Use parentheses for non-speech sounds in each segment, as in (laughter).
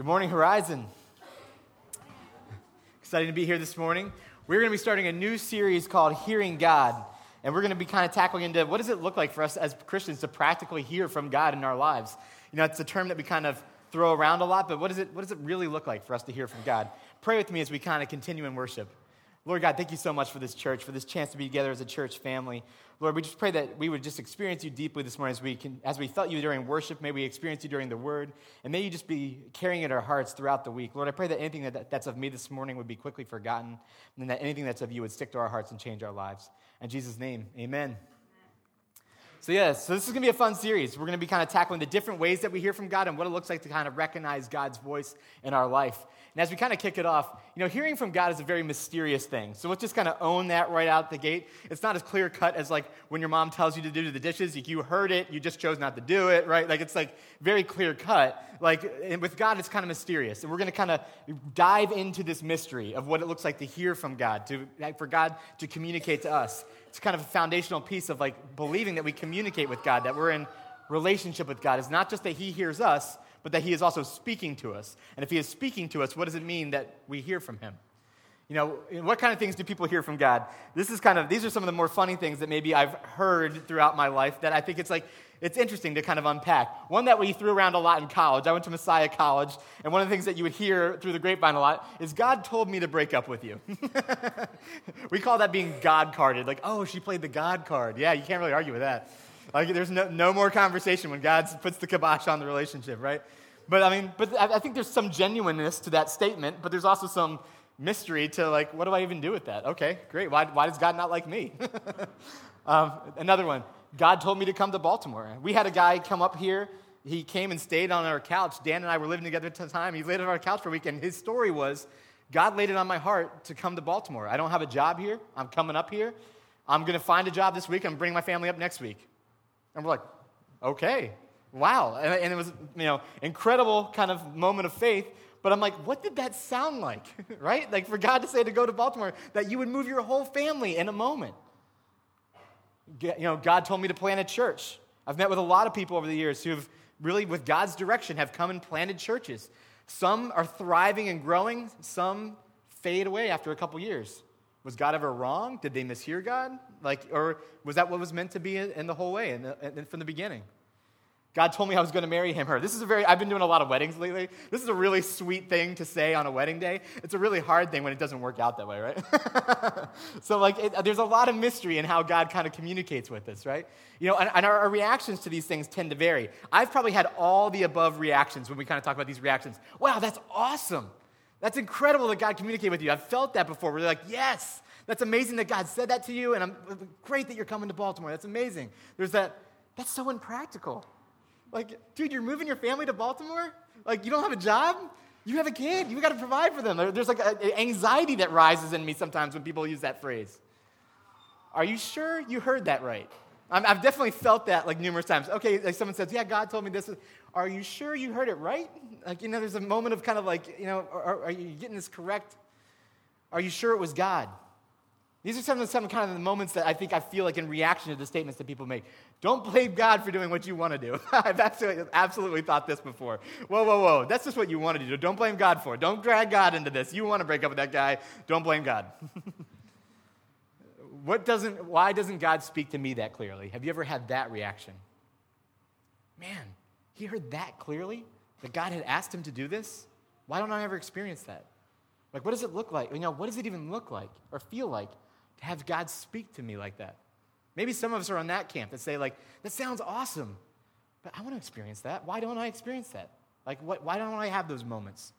Good morning, Horizon. Excited to be here this morning. We're going to be starting a new series called Hearing God. And we're going to be kind of tackling into what does it look like for us as Christians to practically hear from God in our lives? You know, it's a term that we kind of throw around a lot, but what, does it, what does it really look like for us to hear from God? Pray with me as we kind of continue in worship. Lord God, thank you so much for this church, for this chance to be together as a church family. Lord, we just pray that we would just experience you deeply this morning as we, can, as we felt you during worship. May we experience you during the word. And may you just be carrying in our hearts throughout the week. Lord, I pray that anything that, that's of me this morning would be quickly forgotten, and that anything that's of you would stick to our hearts and change our lives. In Jesus' name, amen. So, yeah, so this is going to be a fun series. We're going to be kind of tackling the different ways that we hear from God and what it looks like to kind of recognize God's voice in our life. And as we kind of kick it off, you know, hearing from God is a very mysterious thing. So let's just kind of own that right out the gate. It's not as clear cut as like when your mom tells you to do the dishes. You heard it, you just chose not to do it, right? Like it's like very clear cut. Like with God, it's kind of mysterious. And we're going to kind of dive into this mystery of what it looks like to hear from God, to, for God to communicate to us it's kind of a foundational piece of like believing that we communicate with God, that we're in relationship with God. It's not just that He hears us, but that He is also speaking to us. And if He is speaking to us, what does it mean that we hear from Him? You know, what kind of things do people hear from God? This is kind of, these are some of the more funny things that maybe I've heard throughout my life that I think it's like, it's interesting to kind of unpack. One that we threw around a lot in college. I went to Messiah College, and one of the things that you would hear through the grapevine a lot is God told me to break up with you. (laughs) we call that being God carded. Like, oh, she played the God card. Yeah, you can't really argue with that. Like, there's no, no more conversation when God puts the kibosh on the relationship, right? But I mean, but I think there's some genuineness to that statement, but there's also some mystery to like, what do I even do with that? Okay, great. Why, why does God not like me? (laughs) um, another one. God told me to come to Baltimore. We had a guy come up here. He came and stayed on our couch. Dan and I were living together at the time. He laid on our couch for a week, and his story was God laid it on my heart to come to Baltimore. I don't have a job here. I'm coming up here. I'm going to find a job this week. I'm bringing my family up next week. And we're like, okay, wow. And, and it was, you know, incredible kind of moment of faith. But I'm like, what did that sound like, (laughs) right? Like for God to say to go to Baltimore, that you would move your whole family in a moment you know, God told me to plant a church. I've met with a lot of people over the years who have really, with God's direction, have come and planted churches. Some are thriving and growing, some fade away after a couple years. Was God ever wrong? Did they mishear God? Like, or was that what was meant to be in the whole way, in, from the beginning? God told me I was going to marry him, her. This is a very, I've been doing a lot of weddings lately. This is a really sweet thing to say on a wedding day. It's a really hard thing when it doesn't work out that way, right? (laughs) so, like, it, there's a lot of mystery in how God kind of communicates with us, right? You know, and, and our, our, reactions to these things tend to vary. I've probably had all the above reactions when we kind of talk about these reactions. Wow, that's awesome. That's incredible that God communicated with you. I've felt that before. We're like, yes, that's amazing that God said that to you, and I'm great that you're coming to Baltimore. That's amazing. There's that, that's so impractical. Like, dude, you're moving your family to Baltimore? Like, you don't have a job? You have a kid. You got to provide for them. There's like an anxiety that rises in me sometimes when people use that phrase. Are you sure you heard that right? I've definitely felt that like numerous times. Okay, like someone says, "Yeah, God told me this." Are you sure you heard it right? Like you know, there's a moment of kind of like you know, are, are you getting this correct? Are you sure it was God? These are some of the some kind of the moments that I think I feel like in reaction to the statements that people make. Don't blame God for doing what you want to do. (laughs) I've absolutely, absolutely thought this before. Whoa, whoa, whoa. That's just what you want to do. Don't blame God for it. Don't drag God into this. You want to break up with that guy. Don't blame God. (laughs) what doesn't, why doesn't God speak to me that clearly? Have you ever had that reaction? Man, he heard that clearly? That God had asked him to do this? Why don't I ever experience that? Like, what does it look like? You know, what does it even look like or feel like have God speak to me like that? Maybe some of us are on that camp that say, like, that sounds awesome, but I want to experience that. Why don't I experience that? Like, what, why don't I have those moments?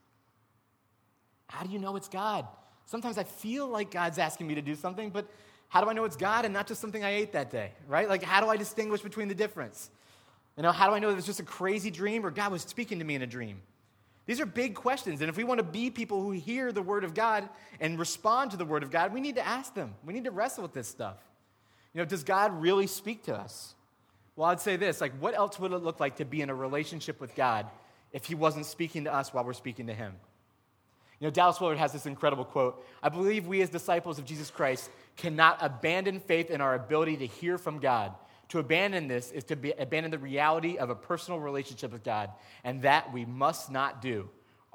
How do you know it's God? Sometimes I feel like God's asking me to do something, but how do I know it's God and not just something I ate that day, right? Like, how do I distinguish between the difference? You know, how do I know that it's just a crazy dream or God was speaking to me in a dream? These are big questions. And if we want to be people who hear the Word of God and respond to the Word of God, we need to ask them. We need to wrestle with this stuff. You know, does God really speak to us? Well, I'd say this like, what else would it look like to be in a relationship with God if He wasn't speaking to us while we're speaking to Him? You know, Dallas Willard has this incredible quote I believe we as disciples of Jesus Christ cannot abandon faith in our ability to hear from God. To abandon this is to be, abandon the reality of a personal relationship with God, and that we must not do.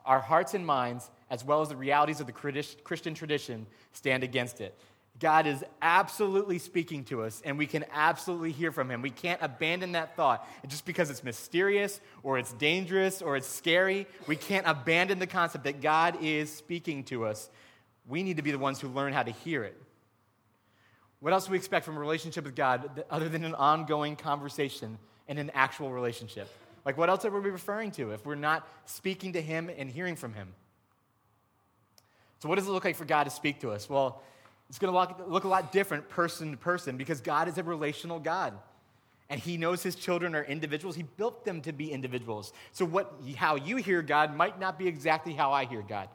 our hearts and minds, as well as the realities of the Christian tradition, stand against it. God is absolutely speaking to us, and we can absolutely hear from Him. We can't abandon that thought. Just because it's mysterious, or it's dangerous, or it's scary, we can't abandon the concept that God is speaking to us. We need to be the ones who learn how to hear it. What else do we expect from a relationship with God other than an ongoing conversation and an actual relationship? Like, what else are we referring to if we're not speaking to Him and hearing from Him? So, what does it look like for God to speak to us? Well, it's going to look, a lot different person to person because God is a relational God. And he knows his children are individuals. He built them to be individuals. So what, how you hear God might not be exactly how I hear God.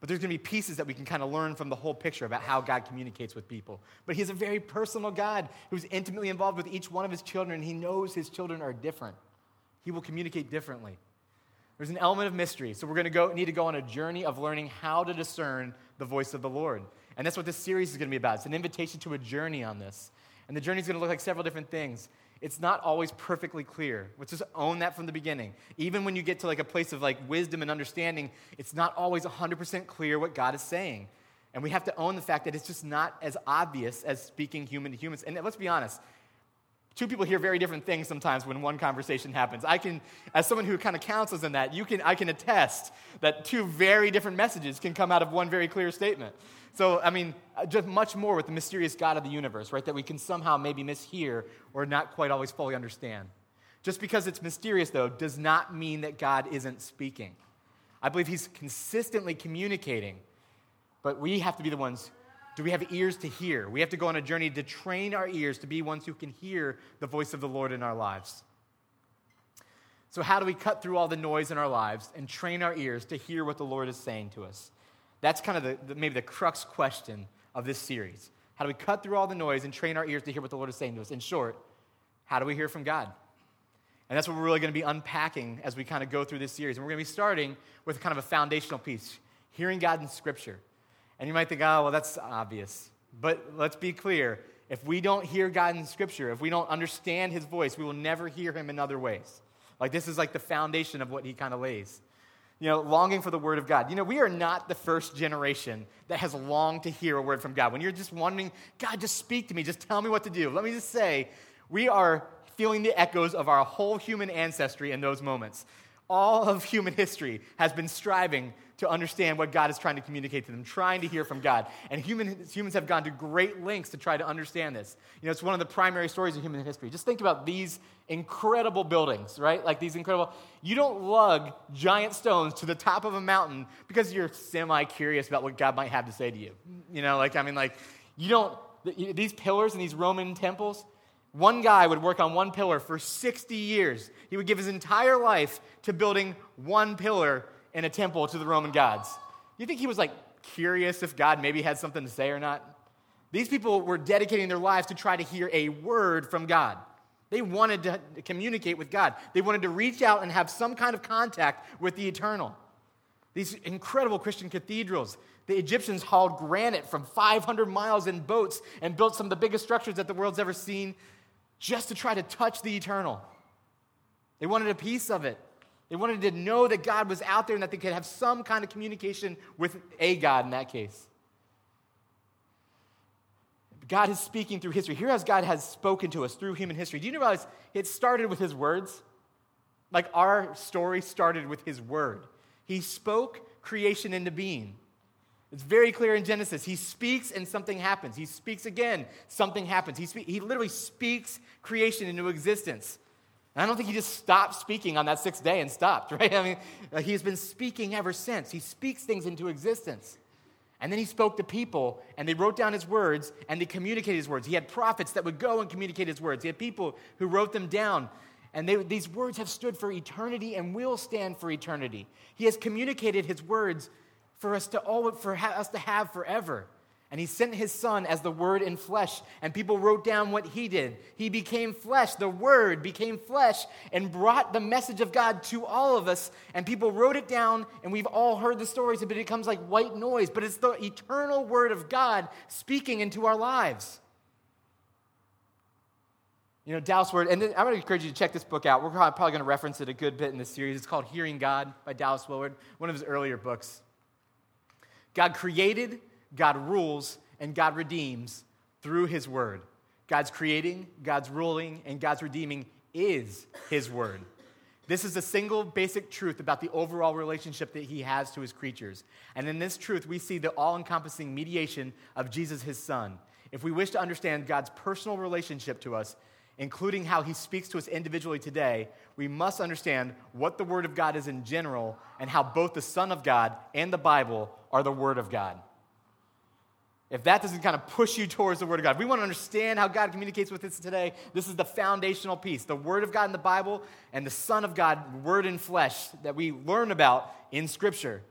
But there's going to be pieces that we can kind of learn from the whole picture about how God communicates with people. But he's a very personal God who's intimately involved with each one of his children, he knows his children are different. He will communicate differently. There's an element of mystery. So we're going to go, need to go on a journey of learning how to discern the voice of the Lord. And that's what this series is going to be about. It's an invitation to a journey on this. And the journey is going to look like several different things. It's not always perfectly clear. Let's just own that from the beginning. Even when you get to like a place of like wisdom and understanding, it's not always 100% clear what God is saying. And we have to own the fact that it's just not as obvious as speaking human to humans. And let's be honest, two people hear very different things sometimes when one conversation happens. I can, as someone who kind of counsels in that, you can, I can attest that two very different messages can come out of one very clear statement. So, I mean, uh, just much more with the mysterious God of the universe, right? That we can somehow maybe mishear or not quite always fully understand. Just because it's mysterious, though, does not mean that God isn't speaking. I believe He's consistently communicating, but we have to be the ones. Do we have ears to hear? We have to go on a journey to train our ears to be ones who can hear the voice of the Lord in our lives. So, how do we cut through all the noise in our lives and train our ears to hear what the Lord is saying to us? That's kind of the, the, maybe the crux question of this series. How do we cut through all the noise and train our ears to hear what the Lord is saying to us? In short, how do we hear from God? And that's what we're really going to be unpacking as we kind of go through this series. And we're going to be starting with kind of a foundational piece hearing God in Scripture. And you might think, oh, well, that's obvious. But let's be clear if we don't hear God in Scripture, if we don't understand His voice, we will never hear Him in other ways. Like, this is like the foundation of what He kind of lays you know, longing for the word of God. You know, we are not the first generation that has longed to hear a word from God. When you're just wondering, God, just speak to me, just tell me what to do. Let me just say, we are feeling the echoes of our whole human ancestry in those moments all of human history has been striving to understand what God is trying to communicate to them, trying to hear from God. And human, humans have gone to great lengths to try to understand this. You know, it's one of the primary stories of human history. Just think about these incredible buildings, right? Like these incredible. You don't lug giant stones to the top of a mountain because you're semi curious about what God might have to say to you. You know, like, I mean, like, you don't, these pillars in these Roman temples, one guy would work on one pillar for 60 years. He would give his entire life to building one pillar in a temple to the Roman gods. You think he was like curious if God maybe had something to say or not? These people were dedicating their lives to try to hear a word from God. They wanted to communicate with God. They wanted to reach out and have some kind of contact with the eternal. These incredible Christian cathedrals. The Egyptians hauled granite from 500 miles in boats and built some of the biggest structures that the world's ever seen just to try to touch the eternal. They wanted a piece of it. They wanted to know that God was out there and that they could have some kind of communication with a God in that case. God is speaking through history. Here, as God has spoken to us through human history. Do you realize it started with His words? Like our story started with His word. He spoke creation into being. It's very clear in Genesis. He speaks and something happens. He speaks again, something happens. He, spe- he literally speaks creation into existence. And I don't think he just stopped speaking on that sixth day and stopped, (laughs) right? I mean, uh, he's been speaking ever since. He speaks things into existence. And then he spoke to people, and they wrote down his words, and they communicated his words. He had prophets that would go and communicate his words. He had people who wrote them down. And they, these words have stood for eternity and will stand for eternity. He has communicated his words for us to all for us to have forever. And he sent his son as the word in flesh, and people wrote down what he did. He became flesh, the word became flesh, and brought the message of God to all of us. And people wrote it down, and we've all heard the stories, but it becomes like white noise. But it's the eternal word of God speaking into our lives. You know, Dallas Willard, and I'm going to encourage you to check this book out. We're probably going to reference it a good bit in this series. It's called Hearing God by Dallas Willard, one of his earlier books. God created, God rules, and God redeems through his word. God's creating, God's ruling, and God's redeeming is his word. This is a single basic truth about the overall relationship that he has to his creatures. And in this truth, we see the all encompassing mediation of Jesus, his son. If we wish to understand God's personal relationship to us, including how he speaks to us individually today, we must understand what the Word of God is in general and how both the Son of God and the Bible are the Word of God if that doesn't kind of push you towards the Word of God, we want to understand how God communicates with us today, this is the foundational piece the Word of God in the Bible and the Son of God, Word in flesh, that we learn about in Scripture.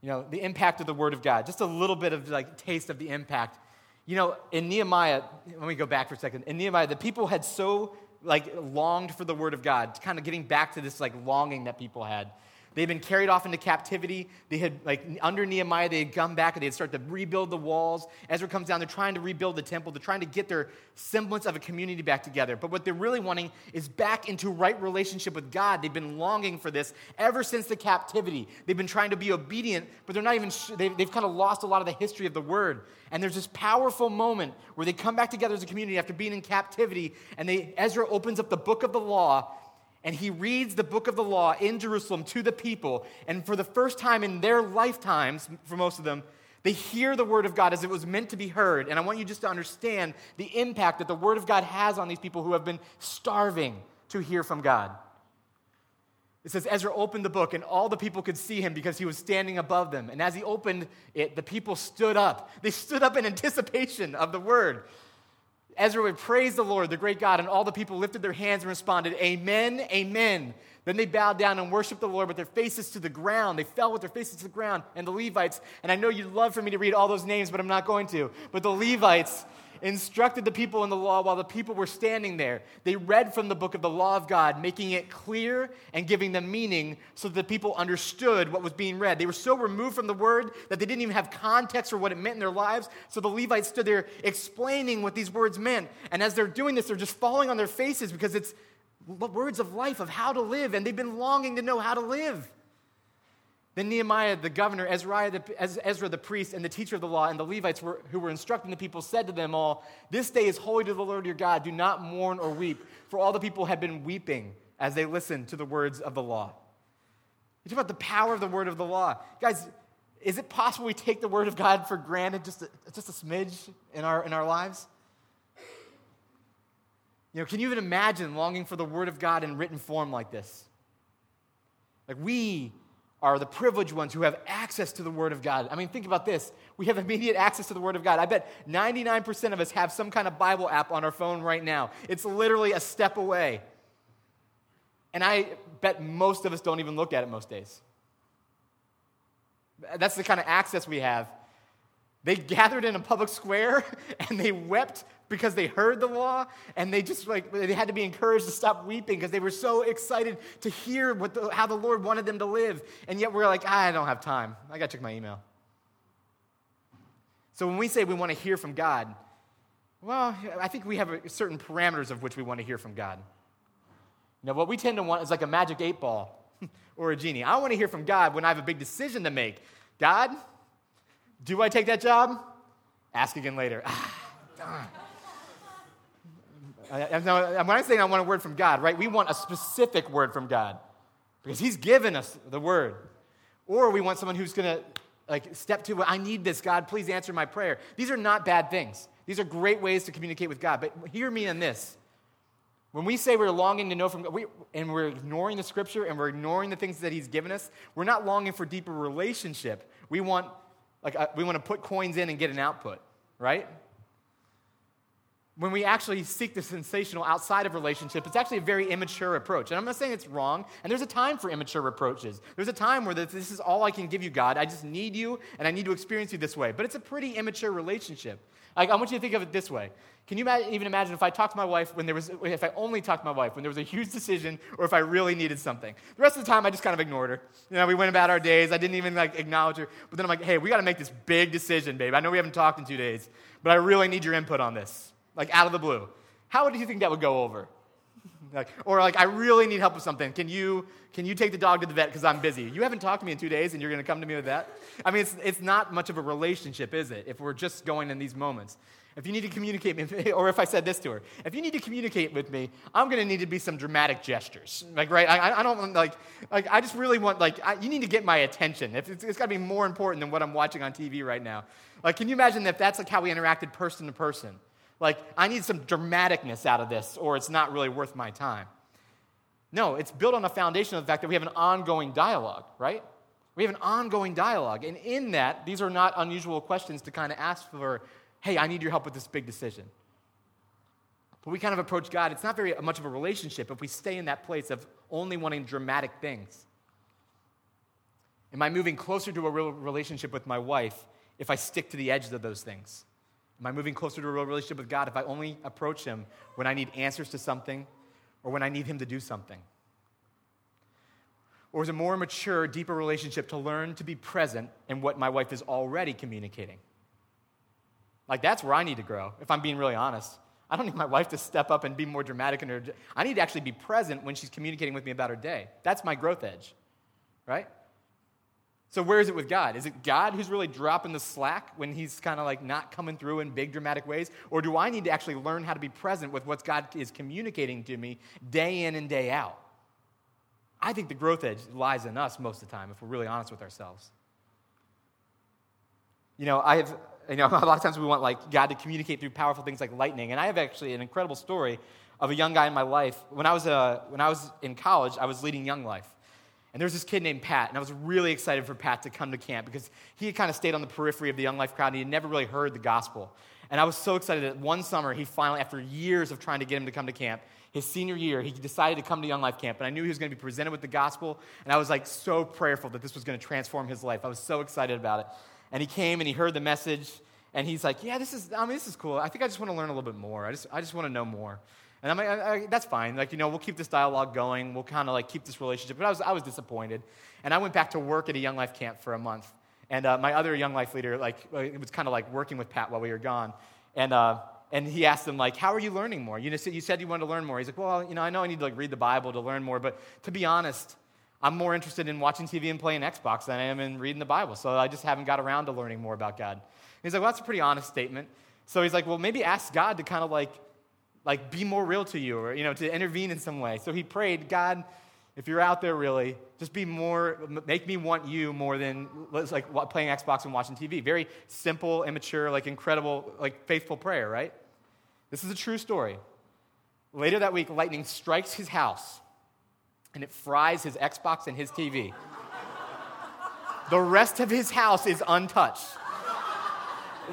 You know, the impact of the Word of God. Just a little bit of like taste of the impact. You know, in Nehemiah, let me go back for a second. In Nehemiah, the people had so like longed for the Word of God, kind of getting back to this like longing that people had. They'd been carried off into captivity. They had, like, under Nehemiah, they had come back and they had started to rebuild the walls. Ezra comes down, they're trying to rebuild the temple. They're trying to get their semblance of a community back together. But what they're really wanting is back into right relationship with God. They've been longing for this ever since the captivity. They've been trying to be obedient, but they're not even, they've, they've kind of lost a lot of the history of the word. And there's this powerful moment where they come back together as a community after being in captivity, and they, Ezra opens up the book of the law and he reads the book of the law in Jerusalem to the people. And for the first time in their lifetimes, for most of them, they hear the word of God as it was meant to be heard. And I want you just to understand the impact that the word of God has on these people who have been starving to hear from God. It says Ezra opened the book, and all the people could see him because he was standing above them. And as he opened it, the people stood up. They stood up in anticipation of the word. Ezra would praise the Lord, the great God, and all the people lifted their hands and responded, Amen, Amen. Then they bowed down and worshiped the Lord with their faces to the ground. They fell with their faces to the ground. And the Levites, and I know you'd love for me to read all those names, but I'm not going to. But the Levites instructed the people in the law while the people were standing there. They read from the book of the law of God, making it clear and giving them meaning so that the people understood what was being read. They were so removed from the word that they didn't even have context for what it meant in their lives. So the Levites stood there explaining what these words meant. And as they're doing this, they're just falling on their faces because it's words of life, of how to live. And they've been longing to know how to live. Then Nehemiah, the governor, Ezra the, Ezra, the priest, and the teacher of the law, and the Levites were, who were instructing the people said to them all, This day is holy to the Lord your God. Do not mourn or weep. For all the people had been weeping as they listened to the words of the law. You talk about the power of the word of the law. Guys, is it possible we take the word of God for granted just a, just a smidge in our, in our lives? You know, can you even imagine longing for the word of God in written form like this? Like we are the privileged ones who have access to the Word of God. I mean, think about this. We have immediate access to the Word of God. I bet 99% of us have some kind of Bible app on our phone right now. It's literally a step away. And I bet most of us don't even look at it most days. That's the kind of access we have. They gathered in a public square (laughs) and they wept because they heard the law and they just like they had to be encouraged to stop weeping because they were so excited to hear what the, how the lord wanted them to live. And yet we're like ah, i don't have time. I gotta check my email. So when we say we want to hear from god well i think we have certain parameters of which we want to hear from god. Now what we tend to want is like a magic eight ball (laughs) or a genie. I want to hear from god when i have a big decision to make. God do i take that job ask again later ah, when I'm saying I want a word from God, right, we want a specific word from God because He's given us the word. Or we want someone who's going to like step to, I need this, God, please answer my prayer. These are not bad things. These are great ways to communicate with God. But hear me in this. When we say we're longing to know from God, we, and we're ignoring the scripture and we're ignoring the things that He's given us, we're not longing for deeper relationship. We want, like, uh, we want to put coins in and get an output, right? When we actually seek the sensational outside of relationship, it's actually a very immature approach. And I'm not saying it's wrong, and there's a time for immature approaches. There's a time where this is all I can give you, God. I just need you, and I need to experience you this way. But it's a pretty immature relationship. Like, I want you to think of it this way. Can you even imagine if I talked to my wife when there was, if I only talked to my wife when there was a huge decision or if I really needed something? The rest of the time, I just kind of ignored her. You know, we went about our days. I didn't even like acknowledge her. But then I'm like, hey, we got to make this big decision, babe. I know we haven't talked in two days, but I really need your input on this like out of the blue. How do you think that would go over? Like, or like, I really need help with something. Can you, can you take the dog to the vet because I'm busy? You haven't talked to me in two days and you're going to come to me with that? I mean, it's, it's not much of a relationship, is it, if we're just going in these moments? If you need to communicate with me, (laughs) or if I said this to her, if you need to communicate with me, I'm going to need to be some dramatic gestures. Like, right? I, I don't like, like, I just really want, like, I, you need to get my attention. If it's, it's got to be more important than what I'm watching on TV right now. Like, can you imagine if that's like how we interacted person to person? Like, I need some dramaticness out of this, or it's not really worth my time. No, it's built on a foundation of the fact that we have an ongoing dialogue, right? We have an ongoing dialogue. And in that, these are not unusual questions to kind of ask for, hey, I need your help with this big decision. But we kind of approach God, it's not very much of a relationship if we stay in that place of only wanting dramatic things. Am I moving closer to a real relationship with my wife if I stick to the edges of those things? Am I moving closer to a real relationship with God if I only approach Him when I need answers to something or when I need Him to do something? Or is a more mature, deeper relationship to learn to be present in what my wife is already communicating? Like, that's where I need to grow, if I'm being really honest. I don't need my wife to step up and be more dramatic in her. I need to actually be present when she's communicating with me about her day. That's my growth edge, right? So, where is it with God? Is it God who's really dropping the slack when he's kind of like not coming through in big dramatic ways? Or do I need to actually learn how to be present with what God is communicating to me day in and day out? I think the growth edge lies in us most of the time, if we're really honest with ourselves. You know, I have, you know, (laughs) a lot of times we want like God to communicate through powerful things like lightning. And I have actually an incredible story of a young guy in my life. When I was, uh, when I was in college, I was leading Young Life. And there was this kid named Pat, and I was really excited for Pat to come to camp because he had kind of stayed on the periphery of the Young Life crowd and he had never really heard the gospel. And I was so excited that one summer he finally, after years of trying to get him to come to camp, his senior year, he decided to come to Young Life Camp. And I knew he was going to be presented with the gospel. And I was like so prayerful that this was going to transform his life. I was so excited about it. And he came and he heard the message. And he's like, Yeah, this is, I mean, this is cool. I think I just want to learn a little bit more. I just, I just want to know more. And I'm like, I, I, that's fine. Like, you know, we'll keep this dialogue going. We'll kind of like keep this relationship. But I was, I was disappointed. And I went back to work at a Young Life camp for a month. And uh, my other Young Life leader, like, it was kind of like working with Pat while we were gone. And, uh, and he asked him, like, how are you learning more? You, know, you said you wanted to learn more. He's like, well, you know, I know I need to like read the Bible to learn more. But to be honest, I'm more interested in watching TV and playing Xbox than I am in reading the Bible. So I just haven't got around to learning more about God. And he's like, well, that's a pretty honest statement. So he's like, well, maybe ask God to kind of like like be more real to you or you know to intervene in some way. So he prayed god if you're out there really just be more make me want you more than like playing xbox and watching tv very simple immature like incredible like faithful prayer right? This is a true story. Later that week lightning strikes his house and it fries his xbox and his tv the rest of his house is untouched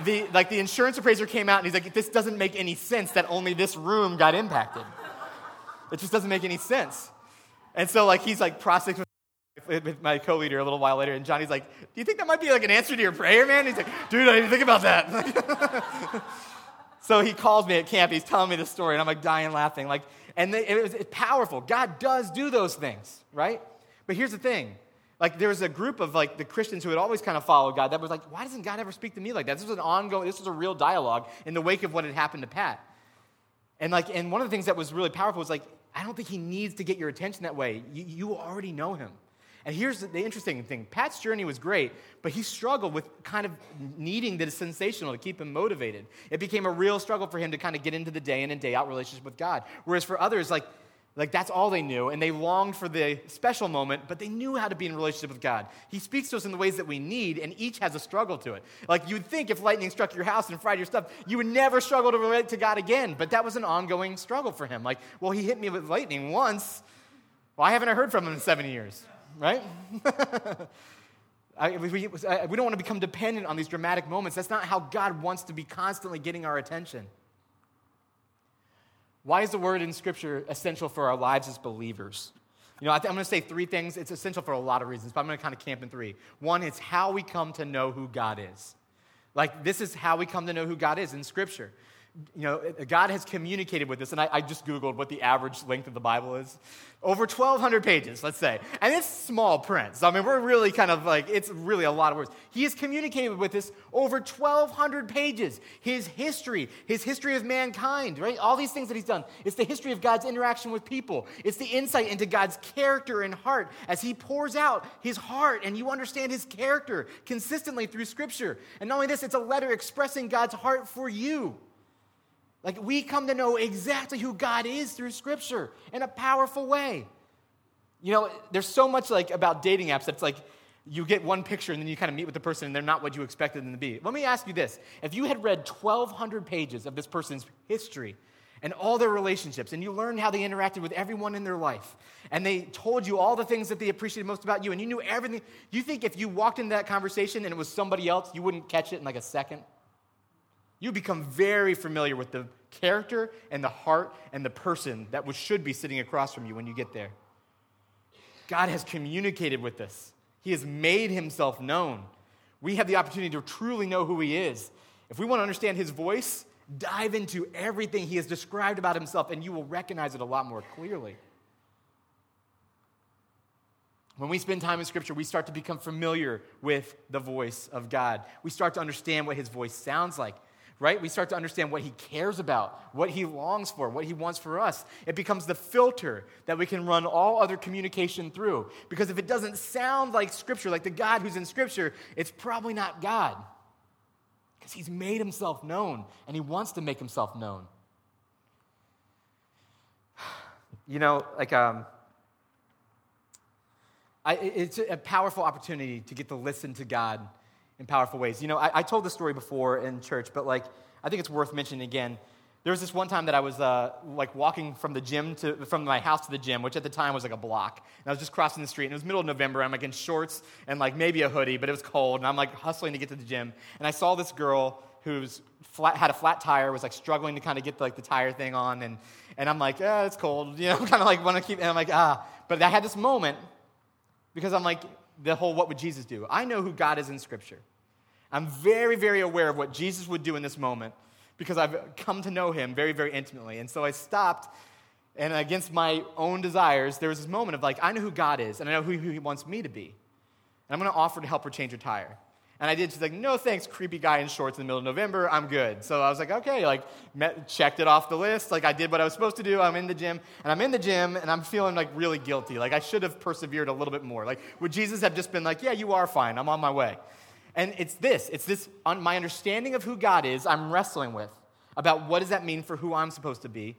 the, like the insurance appraiser came out and he's like, this doesn't make any sense that only this room got impacted. It just doesn't make any sense. And so like he's like processing with, my co-leader a little while later, and Johnny's like, do you think that might be like an answer to your prayer, man? He's like, dude, I didn't think about that. (laughs) so he calls me at camp, he's telling me the story, and I'm like dying laughing. Like, and it was powerful. God does do those things, right? But here's the thing like there was a group of like the Christians who had always kind of followed God that was like, why doesn't God ever speak to me like that? This was an ongoing, this was a real dialogue in the wake of what had happened to Pat. And like, and one of the things that was really powerful was like, I don't think he needs to get your attention that way. You, you already know him. And here's the, the interesting thing Pat's journey was great, but he struggled with kind of needing the sensational to keep him motivated. It became a real struggle for him to kind of get into the day in and day out relationship with God. Whereas for others, like, like that's all they knew, and they longed for the special moment, but they knew how to be in relationship with God. He speaks to us in the ways that we need, and each has a struggle to it. Like you'd think if lightning struck your house and fried your stuff, you would never struggle to relate to God again. But that was an ongoing struggle for him. Like, well, he hit me with lightning once. I haven't I heard from him in seven years, right? (laughs) I, we, we don't want to become dependent on these dramatic moments. That's not how God wants to be constantly getting our attention. Why is the word in Scripture essential for our lives as believers? You know, I am going to say three things. It's essential for a lot of reasons, but I'm going to kind of camp in three. One, it's how we come to know who God is. Like, this is how we come to know who God is in Scripture. You know, God has communicated with us, and I, I, just Googled what the average length of the Bible is. Over 1,200 pages, let's say. And it's small print. So, I mean, we're really kind of like, it's really a lot of words. He has communicated with us over 1,200 pages. His history, his history of mankind, right? All these things that he's done. It's the history of God's interaction with people, it's the insight into God's character and heart as he pours out his heart, and you understand his character consistently through Scripture. And not only this, it's a letter expressing God's heart for you. Like we come to know exactly who God is through Scripture in a powerful way. You know, there's so much like about dating apps that's like you get one picture and then you kind of meet with the person and they're not what you expected them to be. Let me ask you this. If you had read 1,200 pages of this person's history and all their relationships, and you learned how they interacted with everyone in their life, and they told you all the things that they appreciated most about you, and you knew everything, you think if you walked into that conversation and it was somebody else, you wouldn't catch it in like a second? You become very familiar with the character and the heart and the person that should be sitting across from you when you get there. God has communicated with us, He has made Himself known. We have the opportunity to truly know who He is. If we want to understand His voice, dive into everything He has described about Himself, and you will recognize it a lot more clearly. When we spend time in Scripture, we start to become familiar with the voice of God. We start to understand what His voice sounds like right? We start to understand what he cares about, what he longs for, what he wants for us. It becomes the filter that we can run all other communication through. Because if it doesn't sound like Scripture, like the God who's in Scripture, it's probably not God. Because he's made himself known and he wants to make himself known. (sighs) You know, like, um, I, it's a powerful opportunity to get to listen to God in powerful ways. You know, I, I told this story before in church, but like, I think it's worth mentioning again. There was this one time that I was uh, like walking from the gym to from my house to the gym, which at the time was like a block. And I was just crossing the street, and it was middle of November. I'm like in shorts and like maybe a hoodie, but it was cold, and I'm like hustling to get to the gym. And I saw this girl who's flat, had a flat tire, was like struggling to kind of get like the tire thing on, and and I'm like, ah, it's cold, (laughs) you know, kind of like want to keep. And I'm like, ah, but I had this moment because I'm like the whole what would Jesus do? I know who God is in Scripture. I'm very, very aware of what Jesus would do in this moment because I've come to know him very, very intimately. And so I stopped, and against my own desires, there was this moment of like, I know who God is, and I know who, he wants me to be. And I'm going to offer to help her change her tire. And I did. She's like, no thanks, creepy guy in shorts in the middle of November. I'm good. So I was like, okay, like, met, checked it off the list. Like, I did what I was supposed to do. I'm in the gym. And I'm in the gym, and I'm feeling like really guilty. Like, I should have persevered a little bit more. Like, would Jesus have just been like, yeah, you are fine. I'm on my way? And it's this it's this, on my understanding of who God is, I'm wrestling with about what does that mean for who I'm supposed to be.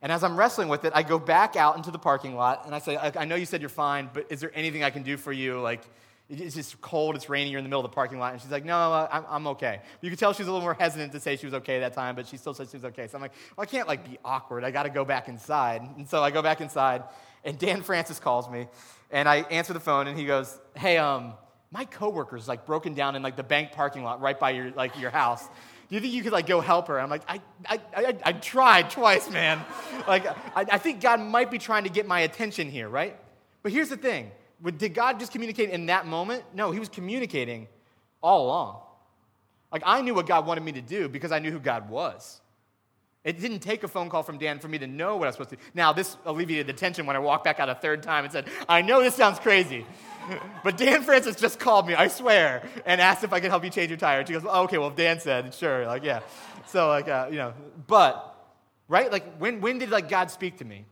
And as I'm wrestling with it, I go back out into the parking lot and I say, I know you said you're fine, but is there anything I can do for you? Like, it's just cold, it's raining, you're in the middle of the parking lot. And she's like, No, I'm, I'm okay. You could tell she was a little more hesitant to say she was okay that time, but she still said she was okay. So I'm like, Well, I can't like be awkward. I got to go back inside. And so I go back inside, and Dan Francis calls me, and I answer the phone, and he goes, Hey, um, my coworker's like broken down in like the bank parking lot right by your like your house. Do you think you could like go help her? I'm like, I, I, I, I tried twice, man. like, I, I think God might be trying to get my attention here, right? But here's the thing: did God just communicate in that moment? No, He was communicating all along. Like I knew what God wanted me to do because I knew who God was. It didn't take a phone call from Dan for me to know what I was supposed to do. Now, this alleviated the tension when I walked back out a third time and said, I know this sounds crazy, (laughs) but Dan Francis just called me, I swear, and asked if I could help you change your tire. She goes, oh, okay, well, if Dan said, sure, like, yeah. So, like, uh, you know, but, right? Like, when, when did, like, God speak to me?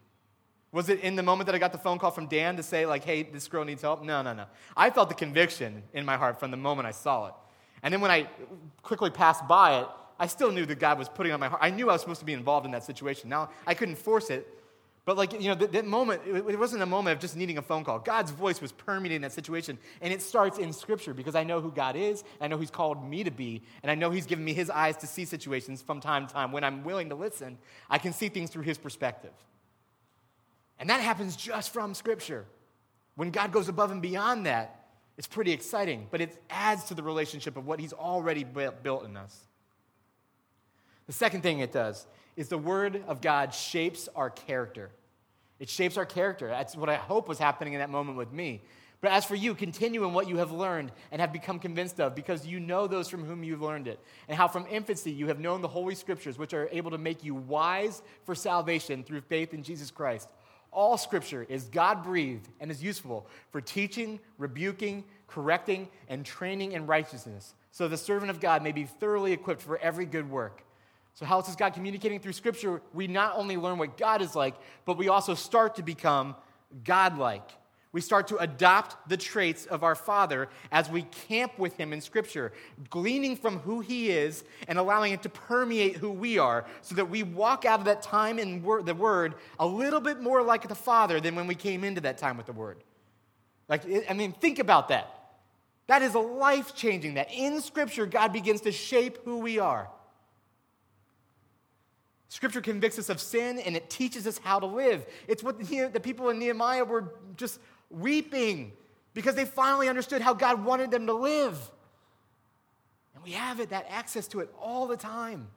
Was it in the moment that I got the phone call from Dan to say, like, hey, this girl needs help? No, no, no. I felt the conviction in my heart from the moment I saw it. And then when I quickly passed by it, I still knew that God was putting on my heart. I knew I was supposed to be involved in that situation. Now, I couldn't force it, but like, you know, that, that moment, it, it, wasn't a moment of just needing a phone call. God's voice was permeating that situation. And it starts in Scripture because I know who God is, I know He's called me to be, and I know He's given me His eyes to see situations from time to time. When I'm willing to listen, I can see things through His perspective. And that happens just from Scripture. When God goes above and beyond that, it's pretty exciting, but it adds to the relationship of what He's already built in us. The second thing it does is the Word of God shapes our character. It shapes our character. That's what I hope was happening in that moment with me. But as for you, continue in what you have learned and have become convinced of, because you know those from whom you've learned it, and how from infancy you have known the Holy Scriptures, which are able to make you wise for salvation through faith in Jesus Christ. All Scripture is God breathed and is useful for teaching, rebuking, correcting, and training in righteousness, so the servant of God may be thoroughly equipped for every good work. So, how is God communicating through Scripture? We not only learn what God is like, but we also start to become God-like. We start to adopt the traits of our Father as we camp with Him in Scripture, gleaning from who He is and allowing it to permeate who we are, so that we walk out of that time in the Word a little bit more like the Father than when we came into that time with the Word. Like, I mean, think about that. That is life changing that. In Scripture, God begins to shape who we are. Scripture convicts us of sin and it teaches us how to live. It's what the people in Nehemiah were just weeping because they finally understood how God wanted them to live. And we have it, that access to it all the time.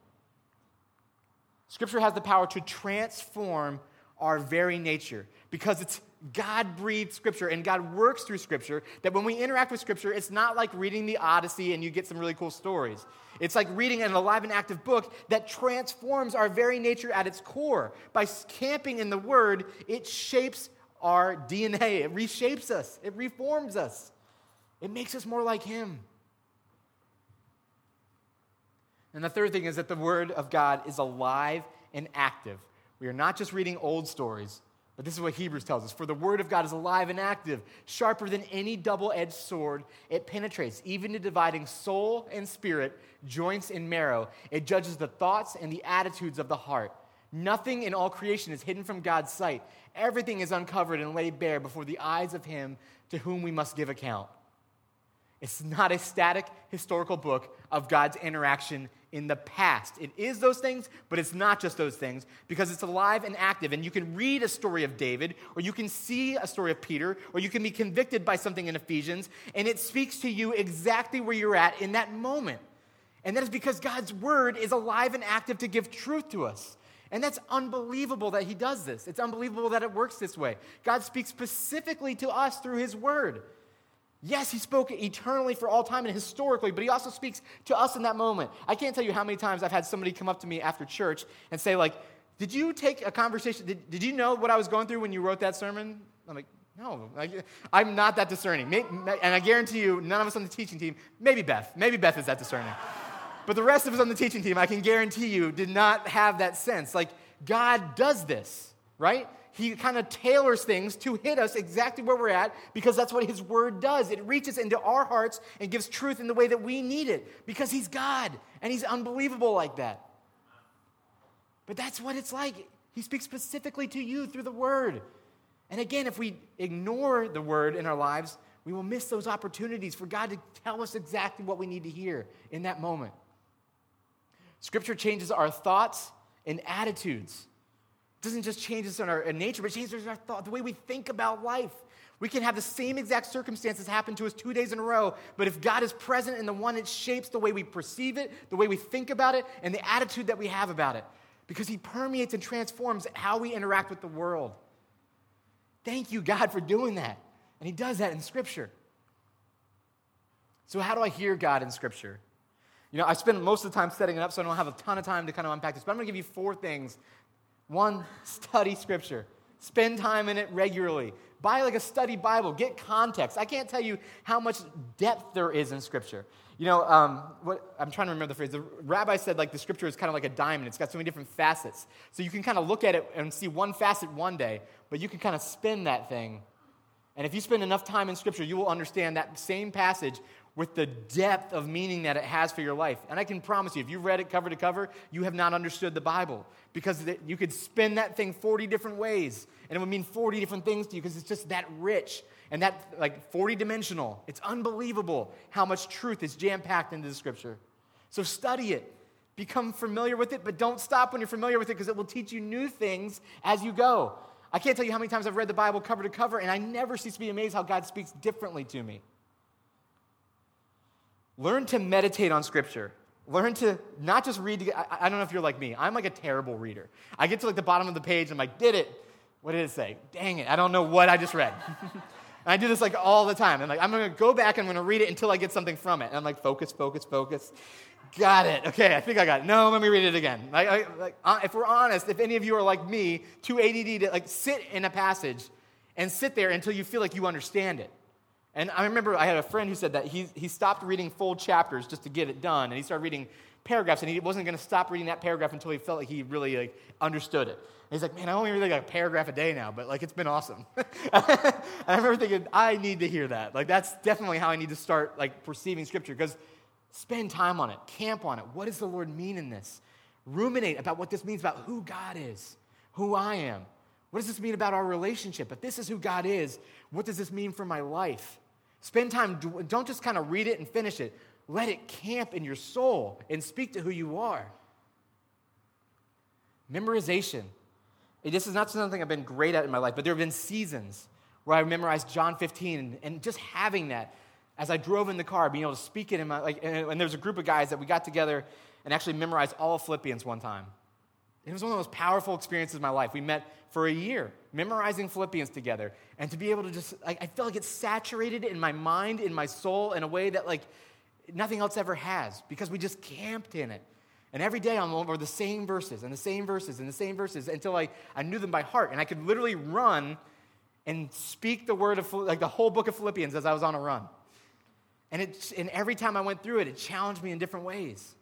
Scripture has the power to transform our very nature because it's God breathed Scripture and God works through Scripture. That when we interact with Scripture, it's not like reading the Odyssey and you get some really cool stories. It's like reading an alive and active book that transforms our very nature at its core. By camping in the Word, it shapes our DNA, it reshapes us, it reforms us, it makes us more like Him. And the third thing is that the Word of God is alive and active. We are not just reading old stories, but this is what Hebrews tells us. For the word of God is alive and active, sharper than any double edged sword. It penetrates even to dividing soul and spirit, joints and marrow. It judges the thoughts and the attitudes of the heart. Nothing in all creation is hidden from God's sight. Everything is uncovered and laid bare before the eyes of Him to whom we must give account. It's not a static historical book of God's interaction in the past. It is those things, but it's not just those things because it's alive and active. And you can read a story of David, or you can see a story of Peter, or you can be convicted by something in Ephesians, and it speaks to you exactly where you're at in that moment. And that is because God's word is alive and active to give truth to us. And that's unbelievable that He does this. It's unbelievable that it works this way. God speaks specifically to us through His word. Yes, he spoke eternally for all time and historically, but he also speaks to us in that moment. I can't tell you how many times I've had somebody come up to me after church and say, like, did you take a conversation? Did, did you know what I was going through when you wrote that sermon? I'm like, no, I, am not that discerning. and I guarantee you, none of us on the teaching team, maybe Beth, maybe Beth is that discerning. But the rest of us on the teaching team, I can guarantee you, did not have that sense. Like, God does this, right? He kind of tailors things to hit us exactly where we're at because that's what his word does. It reaches into our hearts and gives truth in the way that we need it because he's God and he's unbelievable like that. But that's what it's like. He speaks specifically to you through the word. And again, if we ignore the word in our lives, we will miss those opportunities for God to tell us exactly what we need to hear in that moment. Scripture changes our thoughts and attitudes. Doesn't just change us in our nature, but changes our thought, the way we think about life. We can have the same exact circumstances happen to us two days in a row, but if God is present in the one, it shapes the way we perceive it, the way we think about it, and the attitude that we have about it. Because He permeates and transforms how we interact with the world. Thank you, God, for doing that. And He does that in Scripture. So, how do I hear God in Scripture? You know, I spend most of the time setting it up, so I don't have a ton of time to kind of unpack this, but I'm going to give you four things one, study scripture. Spend time in it regularly. Buy like a study Bible. Get context. I can't tell you how much depth there is in scripture. You know, um, what, I'm trying to remember the phrase. The rabbi said like the scripture is kind of like a diamond. It's got so many different facets. So you can kind of look at it and see one facet one day, but you can kind of spin that thing. And if you spend enough time in scripture, you will understand that same passage with the depth of meaning that it has for your life. And I can promise you, if you've read it cover to cover, you have not understood the Bible because you could spin that thing 40 different ways and it would mean 40 different things to you because it's just that rich and that like 40 dimensional. It's unbelievable how much truth is jam packed into the scripture. So study it. Become familiar with it, but don't stop when you're familiar with it because it will teach you new things as you go. I can't tell you how many times I've read the Bible cover to cover, and I never cease to be amazed how God speaks differently to me. Learn to meditate on Scripture. Learn to not just read. I, I, don't know if you're like me. I'm like a terrible reader. I get to like the bottom of the page. I'm like, did it? What did it say? Dang it! I don't know what I just read. (laughs) And I do this like all the time. I'm like, I'm to go back and I'm to read it until I get something from it. And I'm like, focus, focus, focus. Got it. Okay, I think I got it. No, let me read it again. Like, I, like, uh, if we're honest, if any of you are like me, too ADD to like sit in a passage and sit there until you feel like you understand it. And I remember I had a friend who said that he, he stopped reading full chapters just to get it done, and he started reading paragraphs, and he wasn't going to stop reading that paragraph until he felt like he really like, understood it. And he's like, man, I only read like a paragraph a day now, but like it's been awesome. (laughs) and I remember thinking, I need to hear that. Like that's definitely how I need to start like perceiving Scripture because Spend time on it, camp on it. What does the Lord mean in this? Ruminate about what this means about who God is, who I am. What does this mean about our relationship? If this is who God is, what does this mean for my life? Spend time, don't just kind of read it and finish it. Let it camp in your soul and speak to who you are. Memorization. This is not something I've been great at in my life, but there have been seasons where I memorized John 15 and just having that as I drove in the car, being able to speak it in my, like, and, and there was a group of guys that we got together and actually memorized all of Philippians one time. It was one of the most powerful experiences of my life. We met for a year, memorizing Philippians together. And to be able to just, like, I felt like it saturated in my mind, in my soul, in a way that, like, nothing else ever has because we just camped in it. And every day I'm over the same verses and the same verses and the same verses until I, I knew them by heart. And I could literally run and speak the word of, like, the whole book of Philippians as I was on a run. And, it, and every time I went through it, it challenged me in different ways.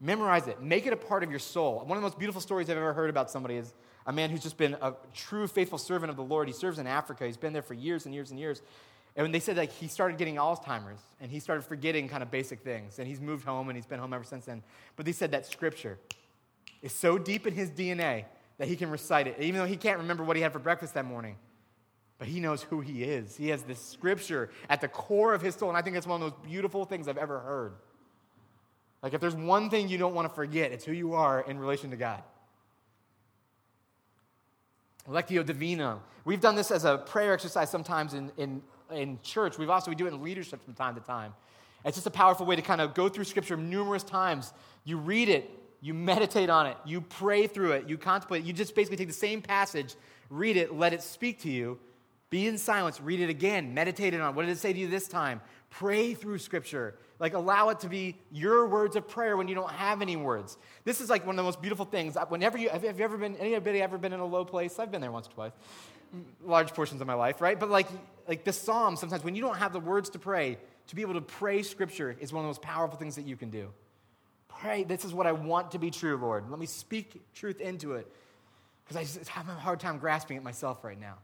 Memorize it, make it a part of your soul. One of the most beautiful stories I've ever heard about somebody is a man who's just been a true faithful servant of the Lord. He serves in Africa, he's been there for years and years and years. And when they said like he started getting Alzheimer's and he started forgetting kind of basic things, and he's moved home and he's been home ever since then. But they said that scripture is so deep in his DNA that he can recite it, even though he can't remember what he had for breakfast that morning but he knows who he is. He has this scripture at the core of his soul, and I think it's one of the most beautiful things I've ever heard. Like, if there's one thing you don't want to forget, it's who you are in relation to God. Lectio Divina. We've done this as a prayer exercise sometimes in, in, in church. We've also, we do it in leadership from time to time. It's just a powerful way to kind of go through Scripture numerous times. You read it, you meditate on it, you pray through it, you contemplate. it. You just basically take the same passage, read it, let it speak to you, be in silence, read it again, meditate on. it. What did it say to you this time? Pray through scripture. Like allow it to be your words of prayer when you don't have any words. This is like one of the most beautiful things. Whenever you have you ever been anybody ever been in a low place? I've been there once or twice. Large portions of my life, right? But like like the Psalms, sometimes when you don't have the words to pray, to be able to pray scripture is one of the most powerful things that you can do. Pray, this is what I want to be true, Lord. Let me speak truth into it. Because I just have a hard time grasping it myself right now.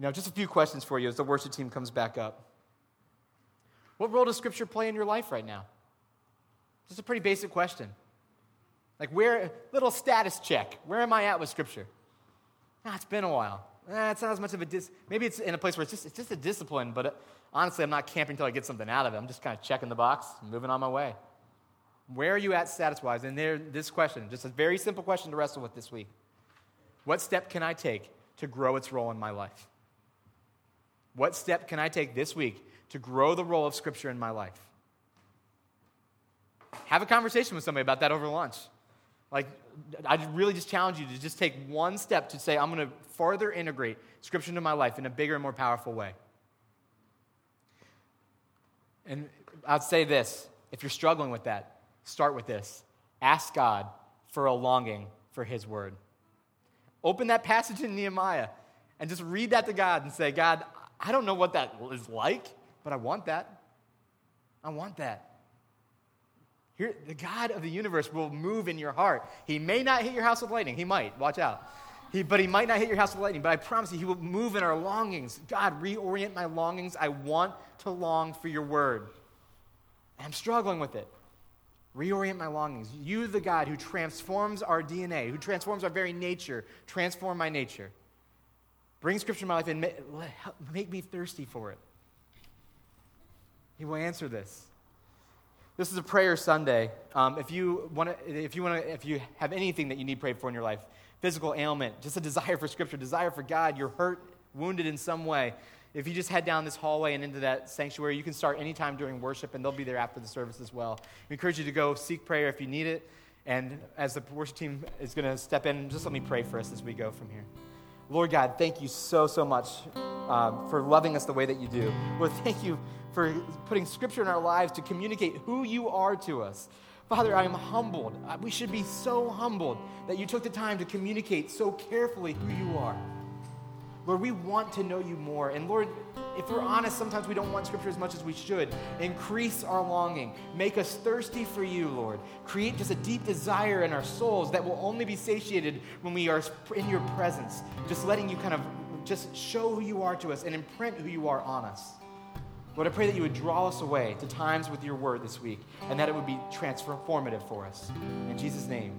You know, just a few questions for you as the worship team comes back up. What role does Scripture play in your life right now? Just a pretty basic question. Like, where, little status check. Where am I at with Scripture? Ah, it's been a while. Eh, it's not as much of a dis. Maybe it's in a place where it's just, it's just a discipline, but it, uh, honestly, I'm not camping until I get something out of it. I'm just kind of checking the box, moving on my way. Where are you at status wise? And there, this question, just a very simple question to wrestle with this week. What step can I take to grow its role in my life? What step can I take this week to grow the role of Scripture in my life? Have a conversation with somebody about that over lunch. Like, I really just challenge you to just take one step to say, I'm going to further integrate Scripture into my life in a bigger and more powerful way. And I'd say this if you're struggling with that, start with this ask God for a longing for His Word. Open that passage in Nehemiah and just read that to God and say, God, I don't know what that is like, but I want that. I want that. Here, the God of the universe will move in your heart. He may not hit your house with lightning. He might. Watch out. He, but he might not hit your house with lightning. But I promise you, he will move in our longings. God, reorient my longings. I want to long for your word. I'm struggling with it. Reorient my longings. You, the God who transforms our DNA, who transforms our very nature, transform my nature. Bring Scripture in my life and make me thirsty for it. He will answer this. This is a prayer Sunday. Um, if you want to, if you want to, if you have anything that you need prayed for in your life, physical ailment, just a desire for Scripture, desire for God, you're hurt, wounded in some way. If you just head down this hallway and into that sanctuary, you can start anytime during worship, and they'll be there after the service as well. We encourage you to go seek prayer if you need it. And as the worship team is going to step in, just let me pray for us as we go from here. Lord God, thank you so, so much um, for loving us the way that you do. Lord, thank you for putting scripture in our lives to communicate who you are to us. Father, I am humbled. We should be so humbled that you took the time to communicate so carefully who you are. Lord, we want to know you more. And Lord, if we're honest, sometimes we don't want Scripture as much as we should. Increase our longing. Make us thirsty for you, Lord. Create just a deep desire in our souls that will only be satiated when we are in your presence. Just letting you kind of just show who you are to us and imprint who you are on us. Lord, I pray that you would draw us away to times with your word this week and that it would be transformative for us. In Jesus' name,